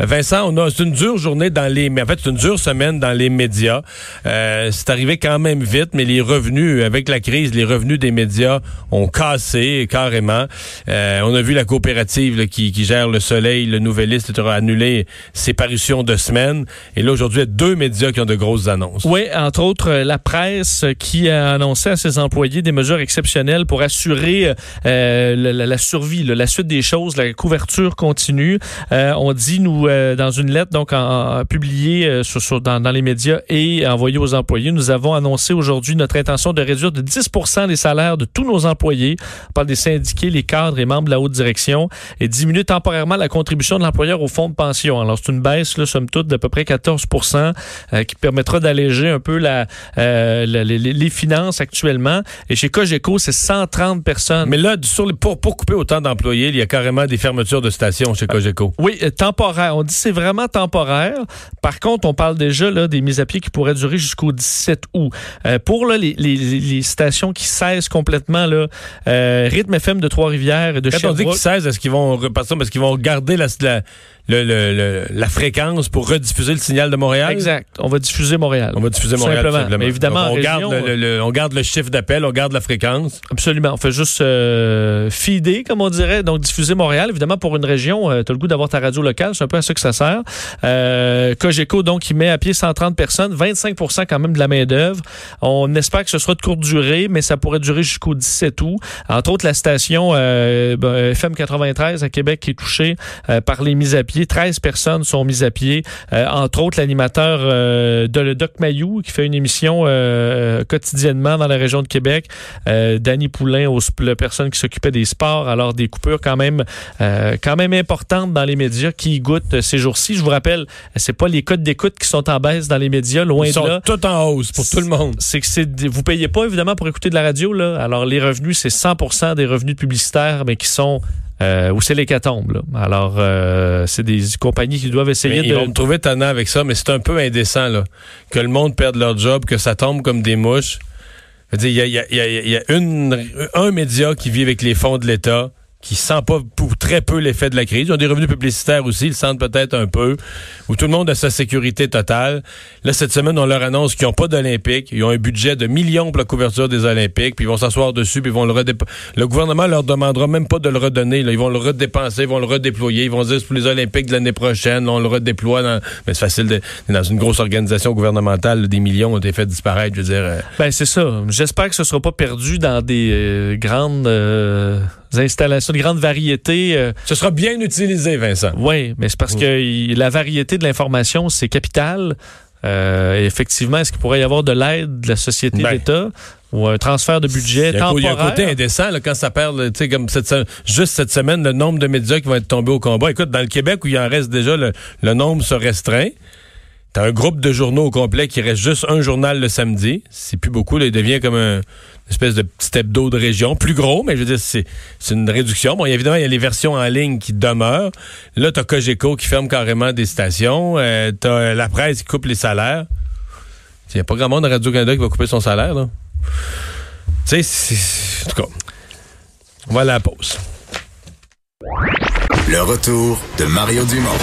Vincent, on a c'est une dure journée dans les en fait c'est une dure semaine dans les médias. Euh, c'est arrivé quand même vite, mais les revenus avec la crise, les revenus des médias ont cassé carrément. Euh, on a vu la coopérative qui, qui, gère le Soleil, le Nouvelliste, a annulé ses parutions de semaine. Et là aujourd'hui, il y a deux médias qui ont de grosses annonces. Oui, entre autres la presse qui a annoncé à ses employés des mesures exceptionnelles pour assurer euh, la, la, survie, la suite des choses, la couverture continue. Euh, on dit nous euh, dans une lettre donc en, publiée euh, sur, dans, dans, les médias et envoyée aux employés, nous avons annoncé aujourd'hui notre intention de réduire de 10% les salaires de tous nos employés, on parle des syndiqués, les cadres et membres de la haute direction, et diminuer temporairement la contribution de l'employeur au fonds de pension. Alors c'est une baisse, là, somme toute, d'à peu près 14% qui permettra d'alléger un peu la, la les, les, finances actuellement. Et chez Cogeco, c'est 130 personnes. Mais là, sur les, pour, pour couper autant d'employés, il y a carrément des fermetures de stations chez Cogeco. oui, euh, temporaire. On dit c'est vraiment temporaire. Par contre, on parle déjà là, des mises à pied qui pourraient durer jusqu'au 17 août. Euh, pour là, les, les, les, stations qui cessent complètement, là, euh, Rythme FM de Trois-Rivières et de Quand on dit qu'ils cessent, est-ce qu'ils vont repartir parce qu'ils vont garder la, la le, le, la fréquence pour rediffuser le signal de Montréal? Exact. On va diffuser Montréal. On va diffuser Montréal. Simplement. Mais évidemment, on, garde le, on garde le chiffre d'appel, on garde la fréquence. Absolument. On fait juste euh, feeder, comme on dirait, donc diffuser Montréal. Évidemment, pour une région, euh, tu as le goût d'avoir ta radio locale. C'est un peu à ça que ça sert. Euh, Cogeco, donc, il met à pied 130 personnes, 25 quand même de la main-d'œuvre. On espère que ce sera de courte durée, mais ça pourrait durer jusqu'au 17 août. Entre autres, la station euh, ben, FM 93 à Québec qui est touchée euh, par les mises à pied 13 personnes sont mises à pied, euh, entre autres l'animateur de le Doc Mayou qui fait une émission quotidiennement dans la région de Québec, Danny Poulain, la personne qui s'occupait des sports. Alors des coupures quand même quand même importantes dans les médias qui goûtent ces jours-ci. Je vous rappelle, c'est pas les codes d'écoute qui sont en baisse dans les médias, loin Ils sont de là. Tout en hausse pour tout le monde. C'est que c'est vous payez pas évidemment pour écouter de la radio là. Alors les revenus c'est 100% des revenus publicitaires mais qui sont euh, ou c'est l'hécatombe. Alors, euh, c'est des compagnies qui doivent essayer de... Ils vont me trouver tannant avec ça, mais c'est un peu indécent, là. Que le monde perde leur job, que ça tombe comme des mouches. Il y a, y a, y a une, un média qui vit avec les fonds de l'État qui sent pas pour très peu l'effet de la crise. Ils ont des revenus publicitaires aussi, ils sentent peut-être un peu, où tout le monde a sa sécurité totale. Là, cette semaine, on leur annonce qu'ils n'ont pas d'Olympique. Ils ont un budget de millions pour la couverture des Olympiques, puis ils vont s'asseoir dessus, puis ils vont le redépenser. Le gouvernement leur demandera même pas de le redonner. Ils vont le redépenser, ils vont le redéployer. Ils vont dire pour les Olympiques de l'année prochaine, on le redéploie. Dans... Mais c'est facile, de... dans une grosse organisation gouvernementale, des millions ont été faits disparaître, je veux dire. Euh. Ben, c'est ça. J'espère que ce sera pas perdu dans des euh, grandes... Euh, installations, de grande variété. Euh, Ce sera bien utilisé, Vincent. Oui, mais c'est parce que la variété de l'information, c'est capital. Euh, effectivement, est-ce qu'il pourrait y avoir de l'aide de la société ben, d'État ou un transfert de budget temporaire? Il y a un côté indécent là, quand ça perd, tu sais, comme cette, juste cette semaine, le nombre de médias qui vont être tombés au combat. Écoute, dans le Québec où il en reste déjà, le, le nombre se restreint. T'as un groupe de journaux au complet qui reste juste un journal le samedi. C'est plus beaucoup, là, il devient comme un, une espèce de petit hebdo de région. Plus gros, mais je veux dire, c'est, une réduction. Bon, évidemment, il y a les versions en ligne qui demeurent. Là, t'as Cogeco qui ferme carrément des stations. Euh, t'as la presse qui coupe les salaires. Il n'y a pas grand monde à Radio-Canada qui va couper son salaire, là. Tu sais, en tout cas, on va à la pause. Le retour de Mario Dumont